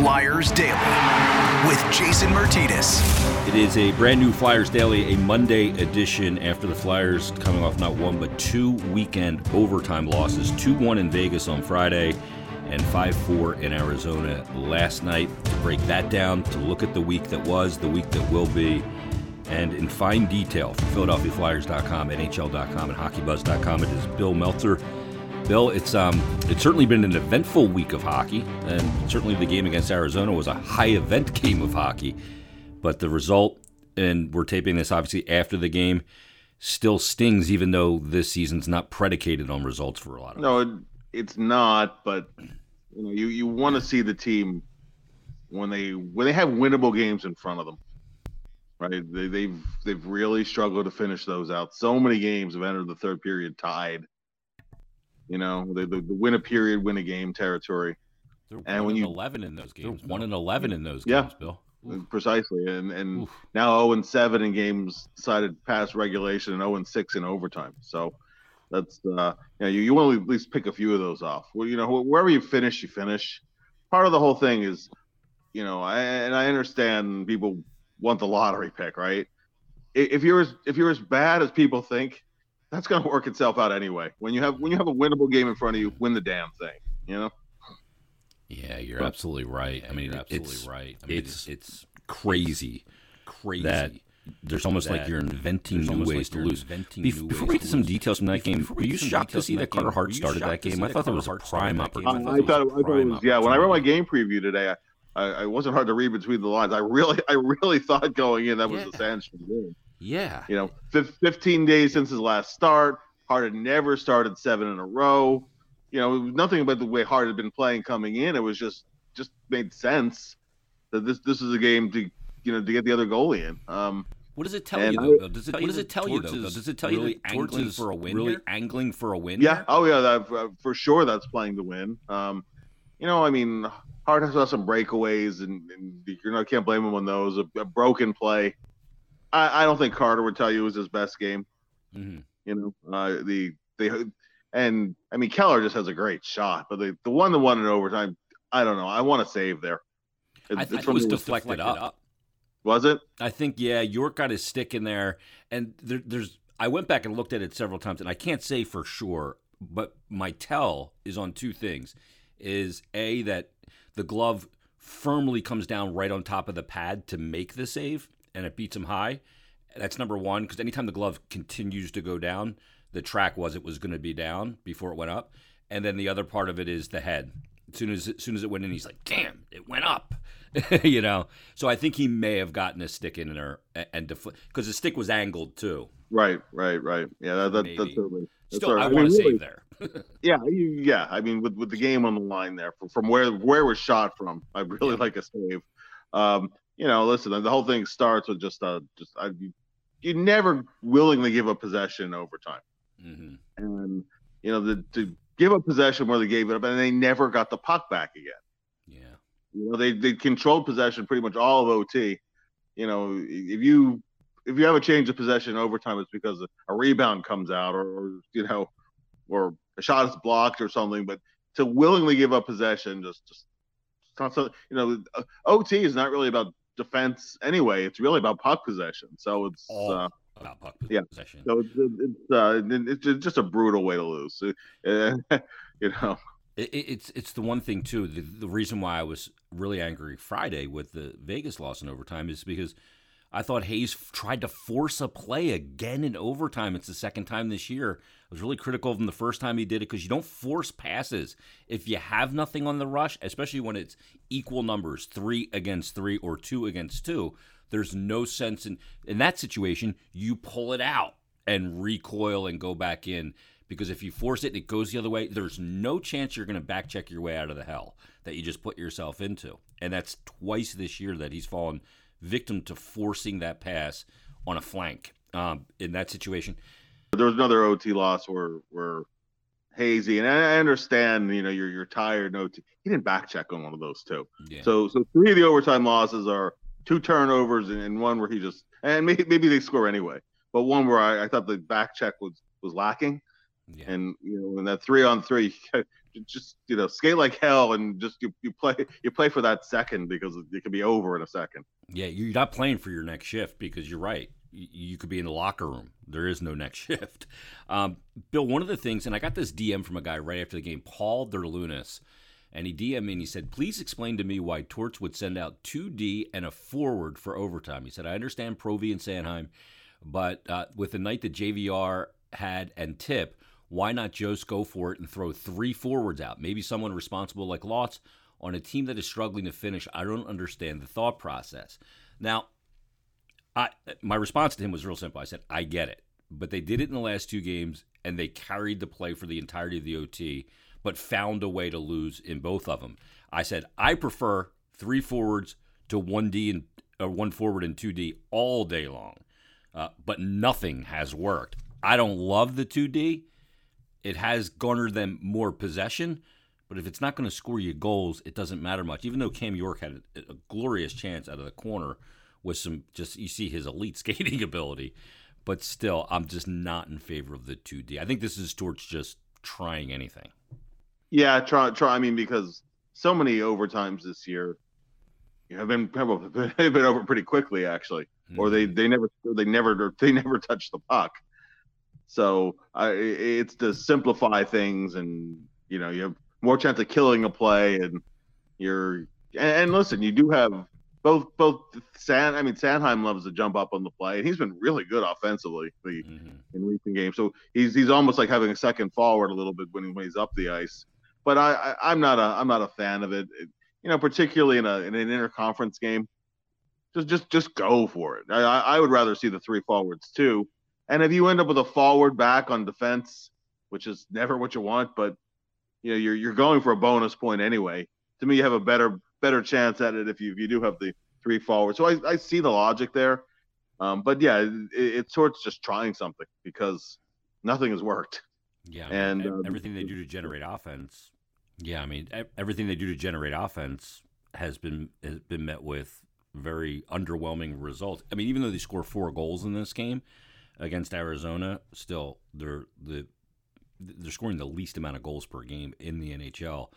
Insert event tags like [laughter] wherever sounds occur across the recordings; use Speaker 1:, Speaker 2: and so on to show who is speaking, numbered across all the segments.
Speaker 1: Flyers Daily with Jason Martinez.
Speaker 2: It is a brand new Flyers Daily, a Monday edition after the Flyers coming off not one but two weekend overtime losses 2 1 in Vegas on Friday and 5 4 in Arizona last night. To break that down, to look at the week that was, the week that will be, and in fine detail from PhiladelphiaFlyers.com, NHL.com, and HockeyBuzz.com, it is Bill Meltzer. Bill, it's um, it's certainly been an eventful week of hockey, and certainly the game against Arizona was a high event [laughs] game of hockey. But the result, and we're taping this obviously after the game, still stings, even though this season's not predicated on results for a lot of.
Speaker 3: No, it, it's not. But you know, you, you want to see the team when they when they have winnable games in front of them, right? They, they've they've really struggled to finish those out. So many games have entered the third period tied. You know, the the, the win a period, win a game territory.
Speaker 2: They're
Speaker 3: And when you-
Speaker 2: eleven in those games, one and eleven in those games,
Speaker 3: Yeah.
Speaker 2: games, Bill.
Speaker 3: Precisely, and and
Speaker 2: Oof.
Speaker 3: now 0 and 7 in games decided past regulation and 0 and 6 in overtime. So that's uh, you know, you, you want to at least pick a few of those off. Well, you know, wherever you finish, you finish. Part of the whole thing is, you know, I, and I understand people want the lottery pick, right? If you're as, if you're as bad as people think, that's going to work itself out anyway. When you have when you have a winnable game in front of you, win the damn thing. You know.
Speaker 2: Yeah, you're
Speaker 3: But-
Speaker 2: absolutely right. I mean,
Speaker 4: you're absolutely
Speaker 2: it's,
Speaker 4: right. I mean,
Speaker 2: it's
Speaker 4: it's-
Speaker 2: it's crazy
Speaker 4: Crazy.
Speaker 2: that there's almost like you're inventing new ways
Speaker 4: like
Speaker 2: to lose.
Speaker 4: inventing
Speaker 2: Bef-
Speaker 4: new
Speaker 2: before we get to some details from that game,
Speaker 4: before
Speaker 2: were you
Speaker 4: get to some
Speaker 2: shocked to see that
Speaker 4: that
Speaker 2: Carter Hart started that game? I thought there was a prime
Speaker 4: started? I
Speaker 2: opportunity.
Speaker 4: thought
Speaker 3: I thought,
Speaker 4: a
Speaker 3: I thought it was yeah. When I read my game preview today, I, I, I wasn't hard to read between the lines. I really, I really [laughs] thought going in that was the
Speaker 2: Yeah.
Speaker 3: Sandstrom game.
Speaker 2: Yeah,
Speaker 3: You know, fif- 15 days since his last start, Hart had never started seven in a row. You know, nothing about the way Hart had been playing coming in. It was just, just made sense that this, this is a game to, you know, to get the other goalie in. Um,
Speaker 2: What does it tell you though? Does it,
Speaker 4: Tell
Speaker 2: what
Speaker 4: you
Speaker 2: does it tell you though?
Speaker 4: Torts
Speaker 2: Does it tell you
Speaker 4: really
Speaker 2: that
Speaker 4: angling for a win
Speaker 2: really
Speaker 4: here?
Speaker 2: angling for a win?
Speaker 3: Yeah.
Speaker 2: here?
Speaker 3: Oh, yeah. That, uh, for sure, that's playing to win. Um, you know, I mean, Hart has some breakaways, and, and you know, I can't blame him on those. A, a broken play. I, I don't think Carter would tell you it was his best game.
Speaker 2: Mhm.
Speaker 3: You know, uh, the they and I mean Keller just has a great shot, but the the one that won in overtime, I don't know. I want to save there. It-
Speaker 2: I think it was
Speaker 3: the-
Speaker 2: deflected up.
Speaker 3: Was it?
Speaker 2: I think yeah, York got his stick in there, and there, there's. I went back and looked at it several times, and I can't say for sure, but my tell is on two things: is a that the glove firmly comes down right on top of the pad to make the save, and it beats him high. That's number one because anytime the glove continues to go down, the track was it was going to be down before it went up, and then the other part of it is the head. As soon as as soon as it went in, he's like, "Damn, it went up," [laughs] you know. So I think he may have gotten a stick in there and, and because the stick was angled too.
Speaker 3: Right, right, right. Yeah, that, that, that's certainly. That's
Speaker 2: Still,
Speaker 3: right.
Speaker 2: I
Speaker 3: mean,
Speaker 2: want to
Speaker 3: really,
Speaker 2: save there. [laughs]
Speaker 3: Yeah, yeah. I mean, with, with the game on the line there, from, from where where was shot from, I really
Speaker 2: Yeah.
Speaker 3: like a save. Um, you know, listen, the whole thing starts with just uh, just I, you, you never willingly give up possession in overtime,
Speaker 2: hmm
Speaker 3: and you know, the, to give up possession where they gave it up, and they never got the puck back again.
Speaker 2: Yeah.
Speaker 3: You know, they they controlled possession pretty much all of OT. You know, if you if you have a change of possession overtime, it's because a rebound comes out or, or you know, or a shot is blocked or something. But to willingly give up possession, just just it's not so. You know, uh, OT is not really about defense anyway. It's really about puck possession. So it's
Speaker 2: All
Speaker 3: uh,
Speaker 2: about puck
Speaker 3: yeah.
Speaker 2: possession.
Speaker 3: so it's it's uh, it's just- a brutal way to lose. [laughs] You know.
Speaker 2: It, it- it's it's the one thing too. The, the reason why I was really angry Friday with the Vegas loss in overtime is because I thought Hayes f- tried to force a play again in overtime. It's the second time this year. Was really critical of him the first time he did it because you don't force passes if you have nothing on the rush, especially when it's equal numbers, three against three or two against two. There's no sense in in that situation. You pull it out and recoil and go back in because if you force it and it goes the other way, there's no chance you're going to back check your way out of the hell that you just put yourself into. And that's twice this year that he's fallen victim to forcing that pass on a flank um, in that situation.
Speaker 3: There was another OT loss where where hazy, and I understand, you know, you're you're tired. No, he didn't back check on one of those two.
Speaker 2: Yeah.
Speaker 3: So so three of the overtime losses are two turnovers and, and one where he just and maybe maybe they score anyway, but one where I, I thought the back check was was lacking. Yeah. And you know, in that three on three, [laughs] just you know, skate like hell and just you, you play you play for that second because it could be over in a second.
Speaker 2: Yeah, you're not playing for your next shift because you're right. You, could be in the locker room. There is no next [laughs] shift. Um, Bill, one of the things, and I got this DM from a guy right after the game, Paul Derlunas, and he DM'd me and he said, "Please explain to me why Torts would send out two D and a forward for overtime." He said, "I understand Provy and Sanheim, but uh, with the night that JVR had and Tip." why not just go for it and throw three forwards out? Maybe someone responsible like Lotz on a team that is struggling to finish. I don't understand the thought process. Now, I my response to him was real simple. I said, I get it. But they did it in the last two games and they carried the play for the entirety of the OT, but found a way to lose in both of them. I said, I prefer three forwards to one D and or one forward and two D all day long. Uh, but nothing has worked. I don't love the 2D, it has garnered them more possession. But if it's not going to score you goals, it doesn't matter much. Even though Cam York had a, a glorious chance out of the corner with some just you see his elite [laughs] skating ability, but still, I'm just not in favor of the 2D. I think this is Torts just trying anything.
Speaker 3: Yeah, try try. I mean, because so many overtimes this year have been have [laughs] been over pretty quickly, actually, mm-hmm. or they mm-hmm. they never they never they never touch the puck. So uh, it's to simplify things, and you know you have more chance of killing a play, and you're and, and listen, you do have both both San. I mean, Sanheim loves to jump up on the play, and he's been really good offensively mm-hmm. in recent games. So he's he's almost like having a second forward a little bit when, when he's up the ice. But I, I am not a I'm not a fan of it. it. You know, particularly in a in an interconference game, just just just go for it. I I would rather see the three forwards too and if you end up with a forward back on defense, which is never what you want, but you know you're you're going for a bonus point anyway. To me, you have a better better chance at it if you if you do have the three forwards. So I, I see the logic there, um, but yeah, it, it's sort of just trying something because nothing has worked.
Speaker 2: Yeah, and uh, everything they do to generate offense. Yeah, I mean everything they do to generate offense has been has been met with very underwhelming results. I mean, even though they score four goals in this game, against Arizona, still they're the they're scoring the least amount of goals per game in the NHL,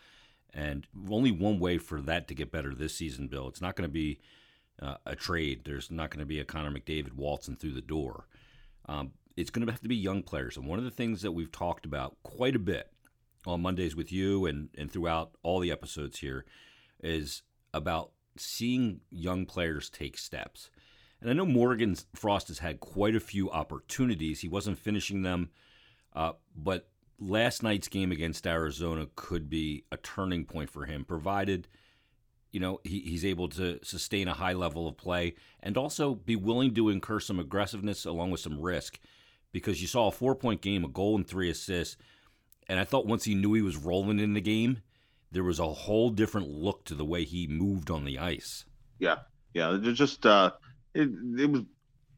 Speaker 2: and only one way for that to get better this season, Bill. It's not going to be uh, a trade. There's not going to be a Connor McDavid waltzing through the door. Um, it's going to have to be young players, and one of the things that we've talked about quite a bit on Mondays with you and and throughout all the episodes here is about seeing young players take steps. And I know Morgan Frost has had quite a few opportunities. He wasn't finishing them, uh, but last night's game against Arizona could be a turning point for him, provided you know he, he's able to sustain a high level of play and also be willing to incur some aggressiveness along with some risk. Because you saw a four point game, a goal and three assists, and I thought once he knew he was rolling in the game, there was a whole different look to the way he moved on the ice.
Speaker 3: Yeah, yeah, just uh, it, it was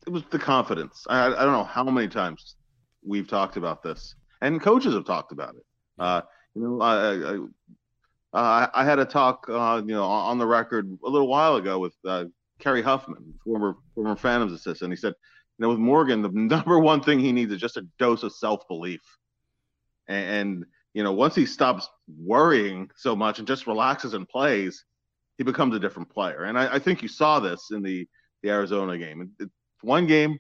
Speaker 3: it was the confidence. I, I don't know how many times we've talked about this, and coaches have talked about it. Uh, you know, I, I, I had a talk, uh, you know, on the record a little while ago with uh, Kerry Huffman, former former Phantoms assistant. He said, you know, with Morgan, the [laughs] number one thing he needs is just a dose of self belief, and, and you know, once he stops worrying so much and just relaxes and plays, he becomes a different player. And I, I think you saw this in the the Arizona game. It's one game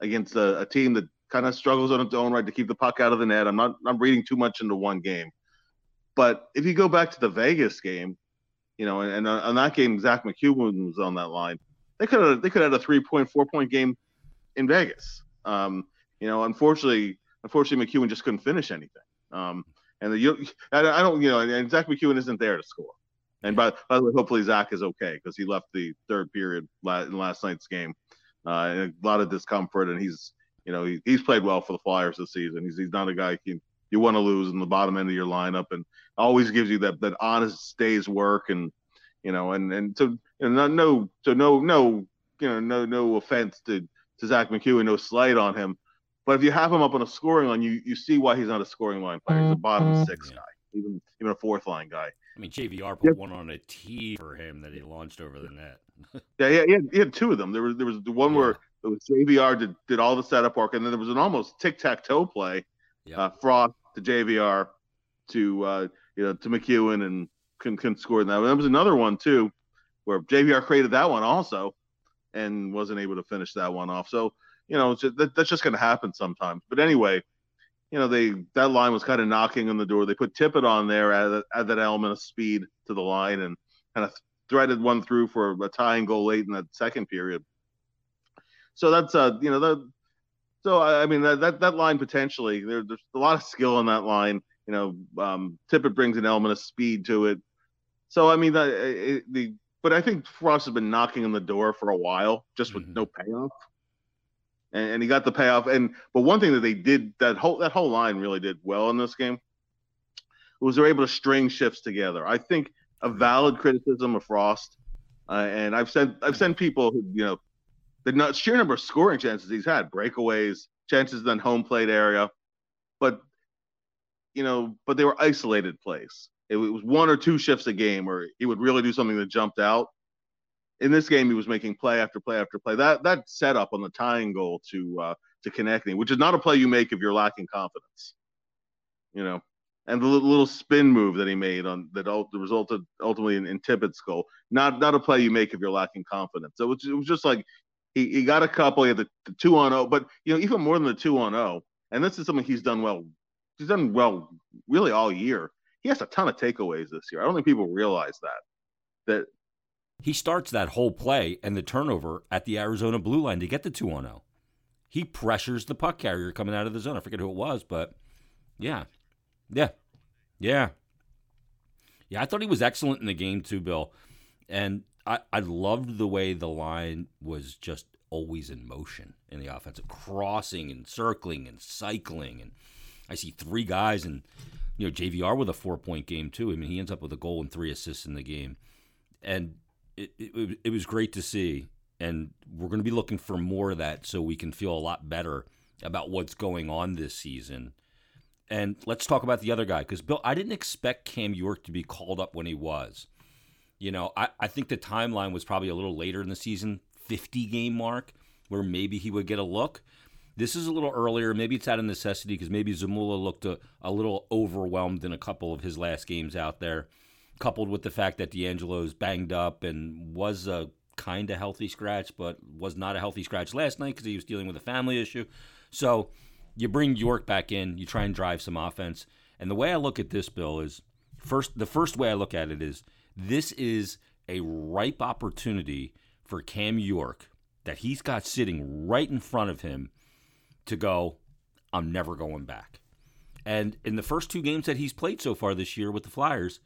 Speaker 3: against a, a team that kind of struggles on its own right to keep the puck out of the net. I'm not I'm reading too much into one game, but if you go back to the Vegas game, you know, and, and on that game Zack MacEwen was on that line. They could have they could have had a three point four point game in Vegas. Um, you know, unfortunately, unfortunately MacEwen just couldn't finish anything. Um, and the I, I don't you know, and Zack MacEwen isn't there to score. And by, by the way, hopefully Zack is okay because he left the third period in last night's game. Uh, a lot of discomfort, and he's you know he, he's played well for the Flyers this season. He's he's not a guy you, you want to lose in the bottom end of your lineup, and always gives you that that honest day's work, and you know, and and so you know, no so no no you know no no offense to to Zack MacEwen, no slight on him, but if you have him up on a scoring line, you you see why he's not a scoring line player. He's a bottom mm-hmm. six guy, even even a fourth line guy.
Speaker 2: I mean, JVR put one on a tee for him that he launched over the net. [laughs]
Speaker 3: yeah, yeah, he had, he had, two of them. There was there was the one yeah. where it was JVR did, did all the setup work, and then there was an almost tic tac toe play
Speaker 2: Yep.
Speaker 3: Uh, Frost to JVR to uh, you know to MacEwen and can can score that. There was another one too, where JVR created that one also, and wasn't able to finish that one off. So you know just, that, that's just going to happen sometimes. But anyway, you know they that line was kind of knocking on the door. They put Tippett on there, at, add that element of speed to the line, and kind of threaded one through for a tying goal late in that second period. So that's uh you know the so I mean that that, that line potentially there, there's a lot of skill in that line. You know, um, Tippett brings an element of speed to it. So I mean that it, the but I think Frost has been knocking on the door for a while just with
Speaker 2: Mhm.
Speaker 3: no payoff. And, and he got the payoff. And but one thing that they did that whole that whole line really did well in this game was they're able to string shifts together. I think a valid criticism of Frost, uh, and I've sent I've sent people who you know the not, sheer number of scoring chances he's had, breakaways, chances in home plate area, but you know, but they were isolated plays. It was one or two shifts a game where he would really do something that jumped out. In this game, he was making play after play after play. That that setup on the tying goal to uh, to Konecny, which is not a play you make if you're lacking confidence. You know, and the little, spin move that he made on that ult- resulted ultimately in, in Tippett's goal. Not not a play you make if you're lacking confidence. So it was, it was just like he, he got a couple. He had the, the two on zero, but you know even more than the two on zero. And this is something he's done well. He's done well really all year. He has a ton of takeaways this year. I don't think people realize that. That
Speaker 2: He starts that whole play and the turnover at the Arizona blue line to get the 2 on 0. He pressures the puck carrier coming out of the zone. I forget who it was, but yeah. Yeah. Yeah. Yeah, I thought he was excellent in the game too, Bill. And I, I loved the way the line was just always in motion in the offensive, crossing and circling and cycling. And I see three guys and you know, JVR with a four point game too. I mean, he ends up with a goal and three assists in the game. And it, it, it was great to see. And we're going to be looking for more of that so we can feel a lot better about what's going on this season. And let's talk about the other guy because Bill, I didn't expect Cam York to be called up when he was. You know, I, I think the timeline was probably a little later in the season, 50 game mark, where maybe he would get a look. This is a little earlier. Maybe it's out of necessity because maybe Zamula looked a, a little overwhelmed in a couple of his last games out there, coupled with the fact that DeAngelo's banged up and was a kind of healthy scratch, but was not a healthy scratch last night because he was dealing with a family issue. So you bring York back in, you try and drive some offense. And the way I look at this, Bill, is first the first way I look at it is this is a ripe opportunity for Cam York that he's got sitting right in front of him to go, I'm never going back. And in the first two games that he's played so far this year with the Flyers,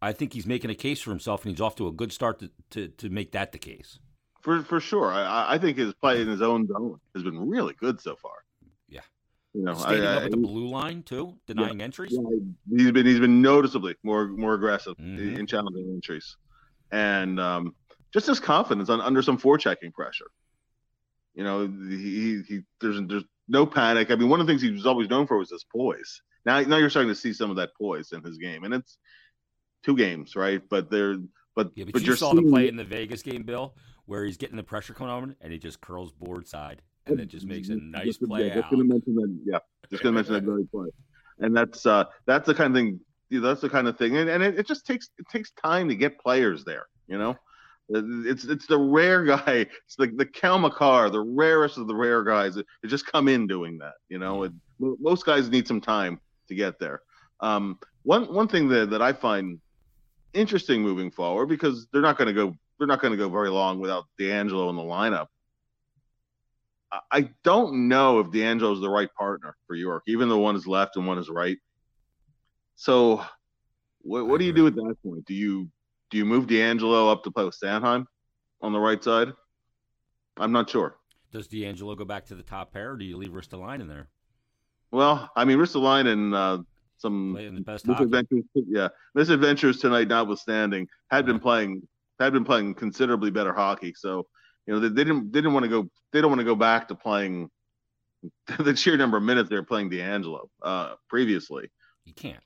Speaker 2: I think he's making a case for himself, and he's off to a good start to, to, to make that the case.
Speaker 3: for for sure, I, I think his play in his own zone has been really good so far.
Speaker 2: Yeah.
Speaker 3: You know,
Speaker 2: Standing
Speaker 3: I,
Speaker 2: up at the blue line too, denying entries.
Speaker 3: yeah, he's been he's been noticeably more more aggressive
Speaker 2: Mhm.
Speaker 3: in challenging entries, and um, just his confidence on under some forechecking pressure. You know, he, he there's there's no panic. I mean, one of the things he was always known for was his poise. Now now you're starting to see some of that poise in his game, and it's two games, right? But they're but
Speaker 2: Yeah, but,
Speaker 3: but
Speaker 2: you
Speaker 3: you're
Speaker 2: saw the play in the Vegas game, Bill, where he's getting the pressure coming on and he just curls board side and it just makes a nice
Speaker 3: Just-
Speaker 2: play
Speaker 3: yeah, Just
Speaker 2: out.
Speaker 3: gonna mention that. Yeah, just gonna mention that very and that's uh that's the kind of thing. you know, That's the kind of thing, and, and it, it just takes it takes time to get players there. You know, it's it's the rare [laughs] guy. It's the the Cale Makar, the rarest of the rare guys that that just come in doing that. You know, most guys need some time to get there. Um, one one thing that that I find interesting moving forward because they're not going to go they're not going to go very long without DeAngelo in the lineup. I- don't know if DeAngelo is the right partner for York, even though one is left and one is right. So, what, what do you do at that point? Do you do you move DeAngelo up to play with Sanheim on the right side? I'm not sure.
Speaker 2: Does DeAngelo go back to the top pair or do you leave Ristolainen in there?
Speaker 3: Well, I mean, Ristolainen and uh, some misadventures, yeah, misadventures tonight notwithstanding, had been playing had been playing considerably better hockey. So, you know, they, they didn't they didn't want to go they don't want to go back to playing [laughs] the sheer number of minutes they were playing DeAngelo uh, previously.
Speaker 2: You can't.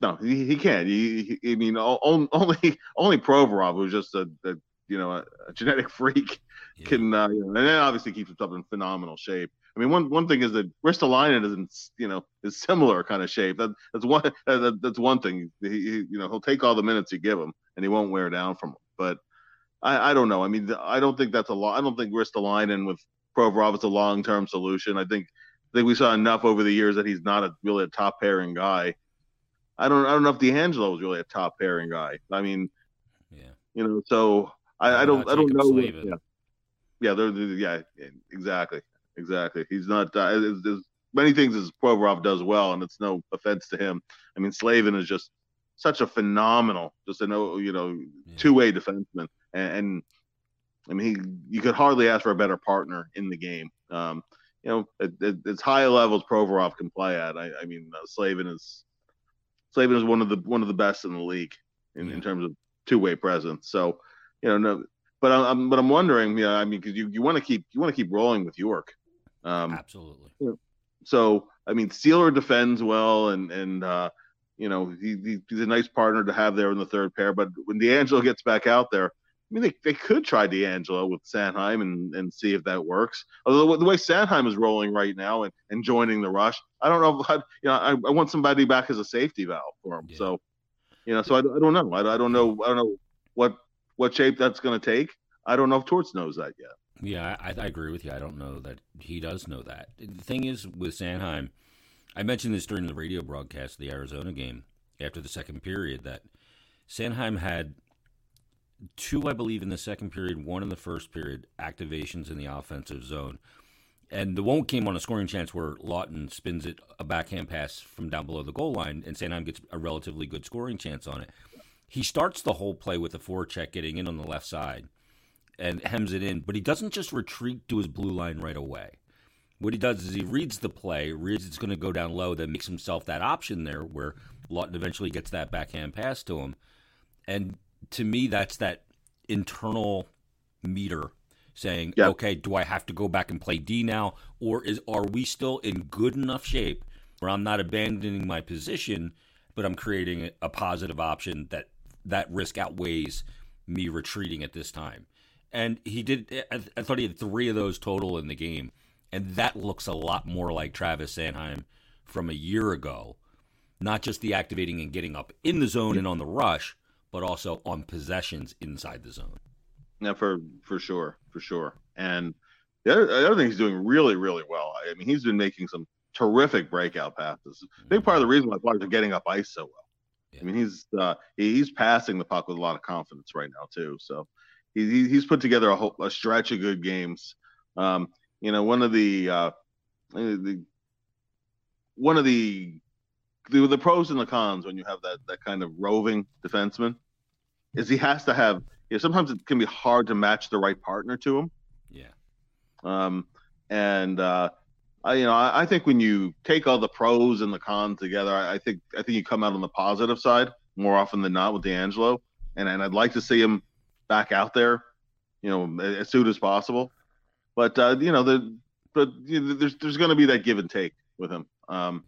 Speaker 3: No, he, he can't. He, he, I mean, [laughs] only only Provorov, who's just a, a you know a, a genetic [laughs] freak,
Speaker 2: Yeah.
Speaker 3: can uh, you know, and then obviously keeps himself in phenomenal shape. I mean, one one thing is that Ristolainen is in, you know is similar kind of shape. That, that's one that, that's one thing. He, he, you know he'll take all the minutes you give him, and he won't wear down from them. But I, I don't know. I mean, I don't think that's a lot. I don't think Ristolainen with Provorov is a long term solution. I think I think we saw enough over the years that he's not a really a top pairing guy. I don't I don't know if DeAngelo is really a top pairing guy. I mean,
Speaker 2: yeah,
Speaker 3: you know, so I, I don't I don't know. Yeah, yeah, they're, they're, yeah, exactly, exactly. He's not. Uh, there's, there's many things as Provorov does well, and it's no offense to him. I mean, Slavin is just such a phenomenal, just a no, you know, yeah. two way defenseman, and, and, I mean, he you could hardly ask for a better partner in the game. Um, you know, at, at, as high levels Provorov can play at. I, I mean, uh, Slavin is Slavin is one of the one of the best in the league in, yeah. in terms of two way presence. So, you know, no, but I'm but I'm wondering, yeah, I mean, because you, you want to keep you want to keep rolling with York.
Speaker 2: Um, Absolutely.
Speaker 3: So I mean, Seeler defends well, and and uh, you know he, he's a nice partner to have there in the third pair. But when DeAngelo gets back out there, I mean, they, they could try DeAngelo with Sanheim and, and see if that works. Although the way Sanheim is rolling right now and, and joining the rush, I don't know. If [laughs] I, you know, I, I want somebody back as a safety valve for him. Yeah. So, you know, so I, I don't know. I, I don't know. I don't know what what shape that's going to take. I don't know if Torts knows that yet.
Speaker 2: Yeah, I, I, agree with you. I don't know that he does know that. The thing is with Sanheim, I mentioned this during the radio broadcast of the Arizona game after the second period that Sanheim had two, I believe, in the second period, one in the first period, activations in the offensive zone. And the one came on a scoring chance where Laughton spins it a backhand pass from down below the goal line, and Sanheim gets a relatively good scoring chance on it. He starts the whole play with a forecheck getting in on the left side and hems it in, but he doesn't just retreat to his blue line right away. What he does is he reads the play, reads it's going to go down low, then makes himself that option there where Laughton eventually gets that backhand pass to him. And to me, that's that internal meter saying, yep. okay, do I have to go back and play D now, or is are we still in good enough shape where I'm not abandoning my position, but I'm creating a positive option that that risk outweighs me retreating at this time. And he did. I thought he had three of those total in the game, and that looks a lot more like Travis Sanheim from a year ago. Not just the activating and getting up in the zone and on the rush, but also on possessions inside the zone.
Speaker 3: Yeah, for for sure, for sure. And the other, the other thing he's doing really, really well. I mean, he's been making some terrific breakout passes. Big part of the reason why players are getting up ice so well. Yeah. I mean, he's uh, he's passing the puck with a lot of confidence right now too. So he, he's put together a, whole, a stretch of good games. Um, you know, one of the, uh, the one of the, the the pros and the cons when you have that that kind of roving defenseman is he has to have. You know, sometimes it can be hard to match the right partner to him.
Speaker 2: Yeah.
Speaker 3: Um, and uh, I, you know, I, I, think when you take all the pros and the cons together, I, I, think I think you come out on the positive side more often than not with DeAngelo, and and I'd like to see him back out there, you know, as soon as possible. But uh, you know, the but you know, there's there's going to be that give and take with him. Um,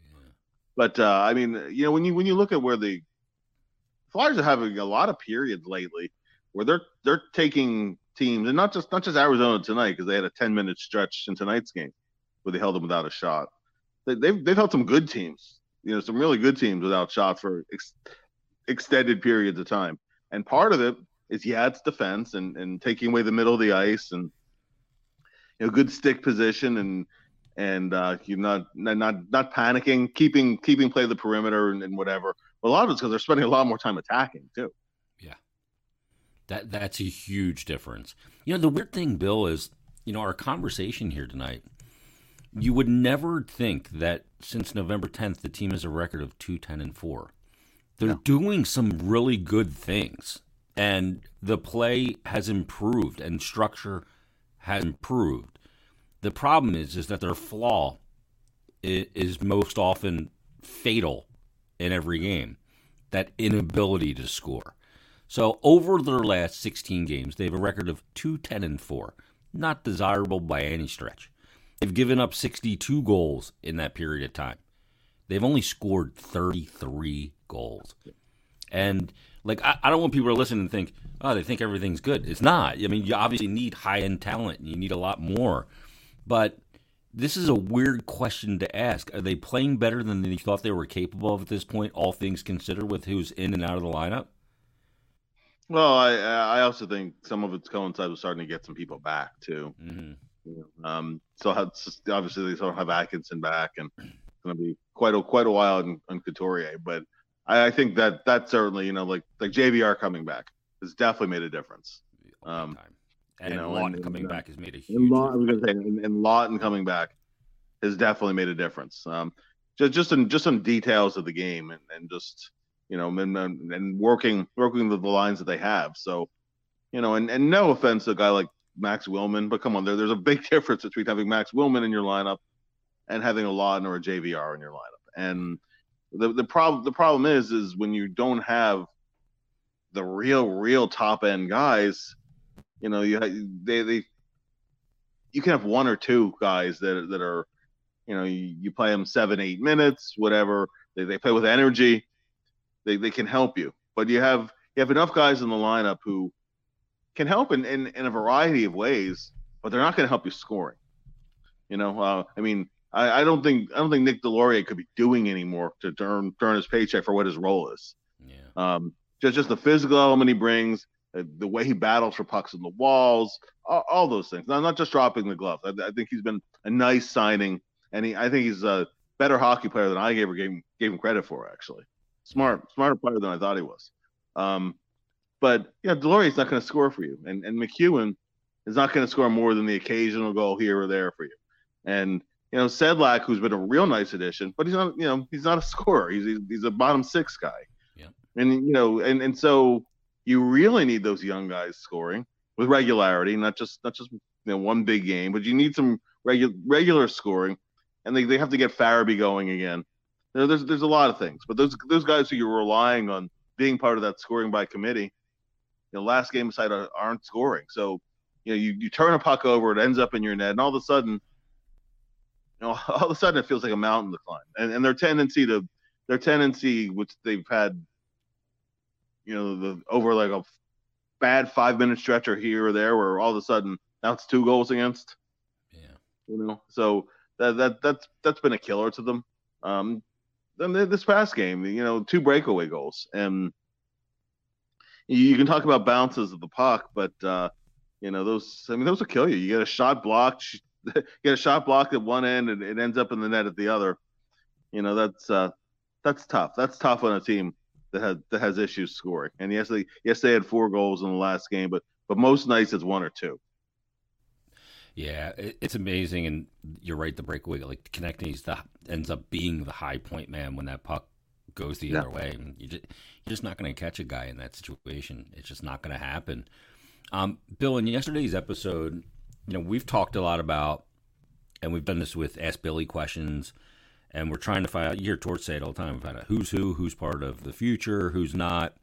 Speaker 3: but uh, I mean, you know, when you when you look at where the Flyers are having a lot of periods lately where they're they're taking teams, and not just not just Arizona tonight because they had a 10 minute stretch in tonight's game where they held them without a shot. They, have they've, they've held some good teams, you know, some really good teams without shots for ex- extended periods of time. And part of it is yeah, it's defense and and taking away the middle of the ice and you know good stick position and and uh, you're not not not panicking, keeping keeping play the perimeter and, and whatever. But a lot of it's because they're spending a lot more time attacking too.
Speaker 2: Yeah, that that's a huge difference. You know, the weird thing, Bill, is you know our conversation here tonight. You would never think that since November 10th, the team has a record of two ten and 4. They're no. doing some really good things and the play has improved and structure has improved. The problem is is that their flaw is most often fatal in every game. That inability to score. So over their last 16 games, they have a record of 210 and 4. Not desirable by any stretch. They've given up 62 goals in that period of time. They've only scored 33 goals. And like I, I don't want people to listen and think, oh, they think everything's good. It's not. I mean, you obviously need high end talent and you need a lot more. But this is a weird question to ask. Are they playing better than they thought they were capable of at this point, all things considered, with who's in and out of the lineup?
Speaker 3: Well, I I also think some of it's coincides with starting to get some people back too.
Speaker 2: Mm-hmm.
Speaker 3: Um, so obviously they still have Atkinson back, and it's going to be quite a quite a while on, on Couturier. But I, I, think that that certainly, you know, like like JVR coming back has definitely made a difference.
Speaker 2: Um, and you know, Laughton and, coming and, back has made a huge.
Speaker 3: And Law, I was to say, and, and Laughton coming back has definitely made a difference. Um, just just in just some details of the game, and, and just you know, and, and working working the, the lines that they have. So, you know, and, and no offense to a guy like Max Willman, but come on, there, there's a big [laughs] difference between having Max Willman in your lineup and having a Laughton or a JVR in your lineup. And the the problem the problem is is when you don't have the real real top end guys, you know, you they they you can have one or two guys that that are, you know, you, you play them seven eight minutes, whatever. They they play with energy they, they can help you. But you have you have enough guys in the lineup who can help in, in, in a variety of ways, but they're not going to help you scoring. You know, uh, I mean, I, I, don't think I don't think Nick Deslauriers could be doing anymore to earn, earn his paycheck for what his role is.
Speaker 2: Yeah.
Speaker 3: Um, just just the physical element he brings, the way he battles for pucks in the walls, all, all those things. Now, not just dropping the glove. I, I, think he's been a nice signing, and he, I think he's a better hockey player than I ever gave gave him credit for. Actually, smart, smarter player than I thought he was. Um, but yeah, Deslauriers not going to score for you, and and MacEwen is not going to score more than the occasional goal here or there for you. And you know, Sedlak, who's been a real nice addition, but he's not, you know, he's not a scorer. He's he's a bottom six guy.
Speaker 2: Yeah.
Speaker 3: And you know, and and so you really need those young guys scoring with regularity, not just not just you know one big game, but you need some regular regular scoring, and they, they have to get Farabee going again. There's there's a lot of things, but those those guys who you're relying on being part of that scoring by committee, you know, last game aside uh, aren't scoring. So, you know, you, you turn a puck over, it ends up in your net, and all of a sudden, you know, [laughs] all of a sudden it feels like a mountain to climb. And and their tendency to their tendency, which they've had, you know, the over like a bad five minute stretch or here or there, where all of a sudden now it's two goals against.
Speaker 2: Yeah.
Speaker 3: You know, so that that that's that's been a killer to them. Um, then this past game, you know, two breakaway goals, and you can talk about bounces of the puck, but uh, you know those. I mean, those will kill you. You get a shot blocked, [laughs] get a shot blocked at one end, and it ends up in the net at the other. You know, that's uh, that's tough. That's tough on a team that has that has issues scoring. And yes, they yes they had four goals in the last game, but but most nights it's one or two.
Speaker 2: Yeah, it's amazing, and you're right. The breakaway, like Konecny, the ends up being the high point man when that puck goes the yeah. other way. You just, you're just not going to catch a guy in that situation. It's just not going to happen. Um, Bill, in yesterday's episode, you know, we've talked a lot about, and we've done this with Ask Billy questions, and we're trying to find out. You hear Torts say it all the time. Find out who's who, who's part of the future, who's not.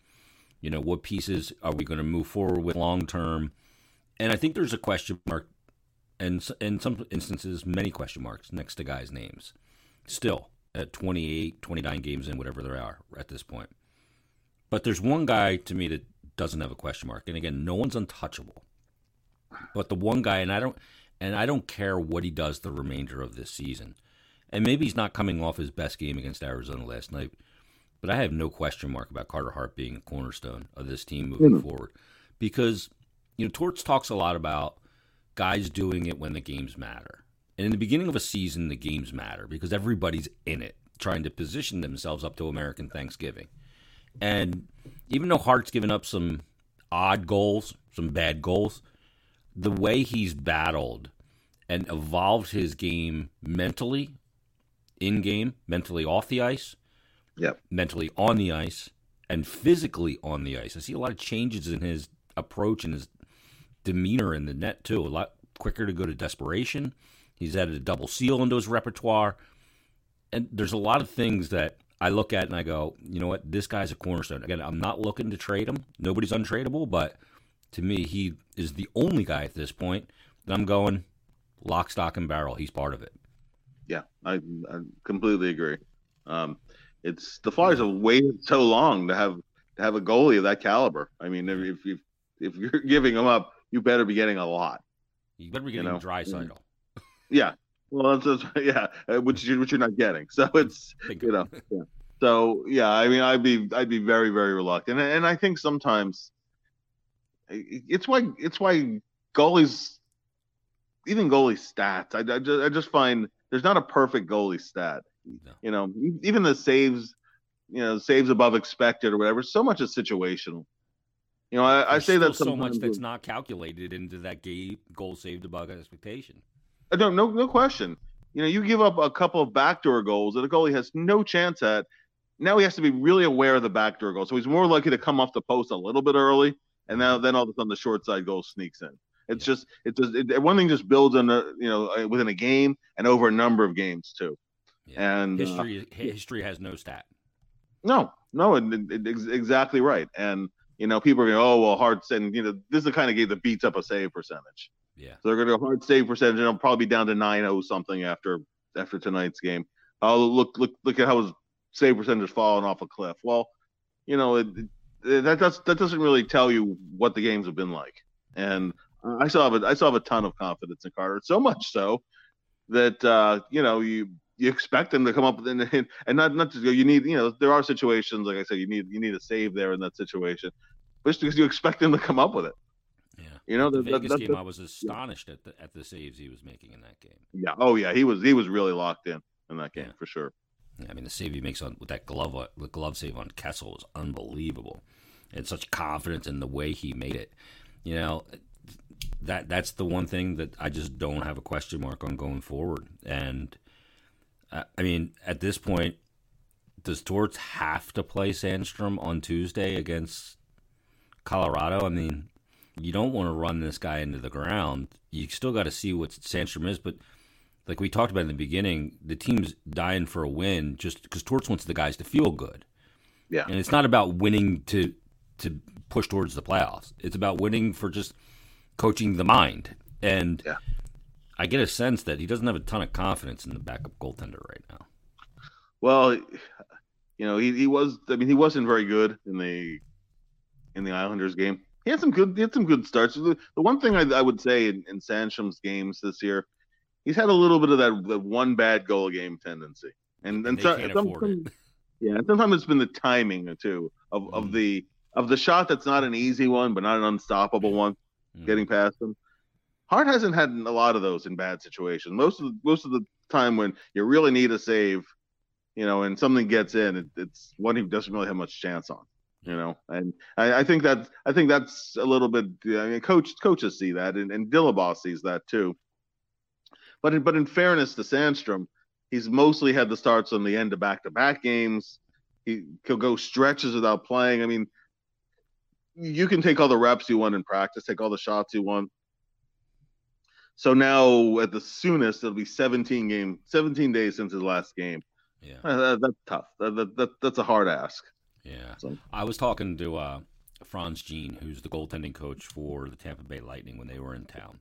Speaker 2: You know, what pieces are we going to move forward with long term? And I think there's a question mark and in some instances, many question marks next to guys' names. Still, at 28, 29 games in, whatever there are at this point. But there's one guy to me that doesn't have a question mark. And again, no one's untouchable. But the one guy, and I don't, and I don't care what he does the remainder of this season. And maybe he's not coming off his best game against Arizona last night. But I have no question mark about Carter Hart being a cornerstone of this team moving mm-hmm. forward. Because, you know, Torts talks a lot about guys doing it when the games matter. And in the beginning of a season, the games matter because everybody's in it, trying to position themselves up to American Thanksgiving. And even though Hart's given up some odd goals, some bad goals, the way he's battled and evolved his game mentally, in game, mentally off the ice,
Speaker 3: yep.
Speaker 2: mentally on the ice, and physically on the ice. I see a lot of changes in his approach and his demeanor in the net too. A lot quicker to go to desperation. He's added a double seal into his repertoire, and there's a lot of things that I look at and I go, you know what, this guy's a cornerstone. Again, I'm not looking to trade him. Nobody's untradeable, but to me, he is the only guy at this point that I'm going lock, stock, and barrel. He's part of it.
Speaker 3: Yeah, I, I completely agree. Um, it's the Flyers have waited so long to have to have a goalie of that caliber. I mean, if if, if you're [laughs] giving them up, you better be getting a lot.
Speaker 2: You better be getting you know? Draisaitl.
Speaker 3: Yeah, Well, that's, that's [laughs] yeah, uh, which you which you're not getting. [laughs] So it's you know, yeah. So yeah, I mean, I'd be I'd be very very reluctant, and, and I think sometimes it's why it's why goalies, even goalie stats, I, I just I just find there's not a perfect goalie stat. No. You know, even the saves, you know, saves above expected or whatever. So much is situational. You know, I, I say that
Speaker 2: so much that's not calculated into that game goal saved above expectation.
Speaker 3: I don't, no, no question. You know, you give up a couple of backdoor goals that a goalie has no chance at. Now he has to be really aware of the backdoor goal, so he's more likely to come off the post a little bit early, and now then all of a sudden the short side goal sneaks in. It's yeah. just it does it, one thing just builds on the you know uh, within a game and over a number of games too. Yeah. And
Speaker 2: history uh, history has no stat.
Speaker 3: No, no, it, it, exactly right. And you know, people are going, oh well, Hart and you know, this is the kind of game that beats up a save percentage.
Speaker 2: Yeah.
Speaker 3: So they're going to go Hart save percentage, and it'll probably be down to 9-0 something after after tonight's game. Oh, look look look at how his save percentage is falling off a cliff. Well, you know, it, it, that does that doesn't really tell you what the games have been like. And I still have a I still have a ton of confidence in Carter. So much so that uh, you know you you expect them to come up with and, and not not just go. you need you know there are situations like I said you need you need a save there in that situation, but just because you expect them to come up with it.
Speaker 2: Yeah,
Speaker 3: you know
Speaker 2: the, the Vegas that, game I was astonished yeah. at the at the saves he was making in that game.
Speaker 3: Yeah, oh yeah, he was he was really locked in in that game yeah. for sure.
Speaker 2: I mean the save he makes on with that glove uh, the glove save on Kessel was unbelievable, and such confidence in the way he made it. You know, that that's the one thing that I just don't have a question mark on going forward. And uh, I mean, at this point, does Torts have to play Sandstrom on Tuesday against Colorado? I mean, you don't want to run this guy into the ground. You still got to see what Sandstrom is, but like we talked about in the beginning, the team's dying for a win just because Torts wants the guys to feel good.
Speaker 3: Yeah,
Speaker 2: and it's not about winning to to push towards the playoffs. It's about winning for just coaching the mind, and
Speaker 3: yeah.
Speaker 2: I get a sense that he doesn't have a ton of confidence in the backup goaltender right now.
Speaker 3: Well, you know, he, he was. I mean, he wasn't very good in the in the Islanders game. He had some good. He had some good starts. The, the one thing I, I, would say in, in games this year, he's had a little bit of that, that one bad goal game tendency, and and, so, some, yeah, and sometimes it's been the timing too of, mm. of the of the shot that's not an easy one, but not an unstoppable one, mm. getting past them. Hart hasn't had a lot of those in bad situations. Most of the, most of the time when you really need a save, you know, and something gets in, it, it's one he doesn't really have much chance on. You know, and I, I think that I think that's a little bit. I mean, coach coaches see that, and, and Dillabaugh sees that too. But in, but in fairness to Sandstrom, he's mostly had the starts on the end of back-to-back games. He he'll go stretches without playing. I mean, you can take all the reps you want in practice, take all the shots you want, so now at the soonest, it'll be 17 game, 17 days since his last game.
Speaker 2: Yeah,
Speaker 3: uh, that, that's tough. That, that, that, that's a hard ask.
Speaker 2: Yeah. So. I was talking to uh, Frantz Jean, who's the goaltending coach for the Tampa Bay Lightning when they were in town,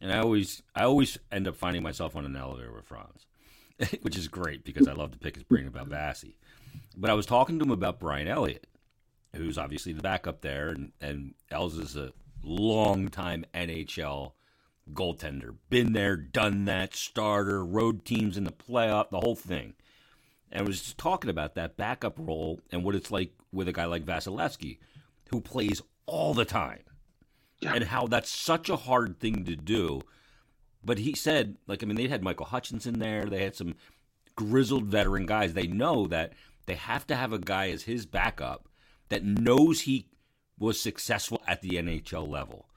Speaker 2: and I always, I always end up finding myself on an elevator with Frantz, [laughs] which is great because I love to pick his brain about Vasi. But I was talking to him about Brian Elliott, who's obviously the backup there, and and Els is a long time NHL goaltender. Been there, done that, starter, road teams in the playoff, the whole thing. And I was just talking about that backup role and what it's like with a guy like Vasilevskiy, who plays all the time. Yeah. And how that's such a hard thing to do. But he said, like, I mean, they had Michael Hutchinson there. They had some grizzled veteran guys. They know that they have to have a guy as his backup that knows he was successful at the NHL level.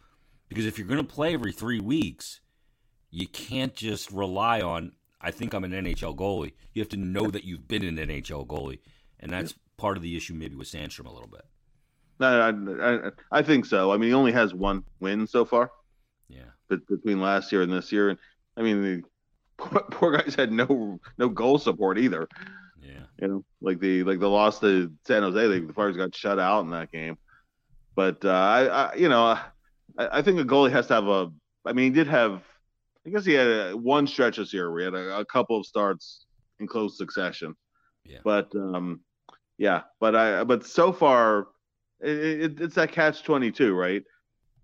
Speaker 2: Because if you're going to play every three weeks, you can't just rely on, I think I'm an NHL goalie. You have to know that you've been an NHL goalie. And that's part of the issue maybe with Sandstrom a little bit.
Speaker 3: No, I, I, I think so. I mean, he only has one win so far.
Speaker 2: Yeah.
Speaker 3: But between last year and this year, and I mean, the [laughs] poor, poor guys had no no goal support either.
Speaker 2: Yeah.
Speaker 3: You know, like the like the loss to San Jose, the Flyers got shut out in that game. But uh, I, I, you know, I, I, think a goalie has to have a. I mean, he did have. I guess he had a, one stretch this year where he had a, a couple of starts in close succession.
Speaker 2: Yeah.
Speaker 3: But um, yeah. But I. But so far, it, it, it's that catch twenty two, right?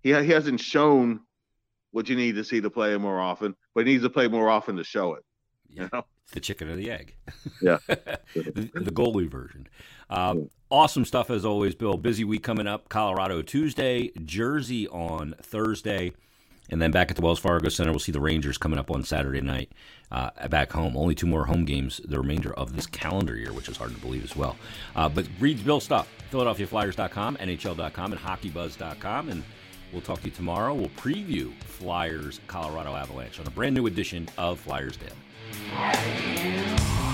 Speaker 3: He he hasn't shown what you need to see to play more often, but he needs to play more often to show it. You know?
Speaker 2: It's the chicken or the egg.
Speaker 3: Yeah. [laughs]
Speaker 2: the, the goalie version. Uh, awesome stuff as always, Bill. Busy week coming up. Colorado Tuesday, Jersey on Thursday. And then back at the Wells Fargo Center, we'll see the Rangers coming up on Saturday night uh, back home. Only two more home games the remainder of this calendar year, which is hard to believe as well. Uh, but reads Bill stuff. PhiladelphiaFlyers.com, NHL.com, and HockeyBuzz.com. And we'll talk to you tomorrow. We'll preview Flyers Colorado Avalanche on a brand new edition of Flyers Daily. Are you?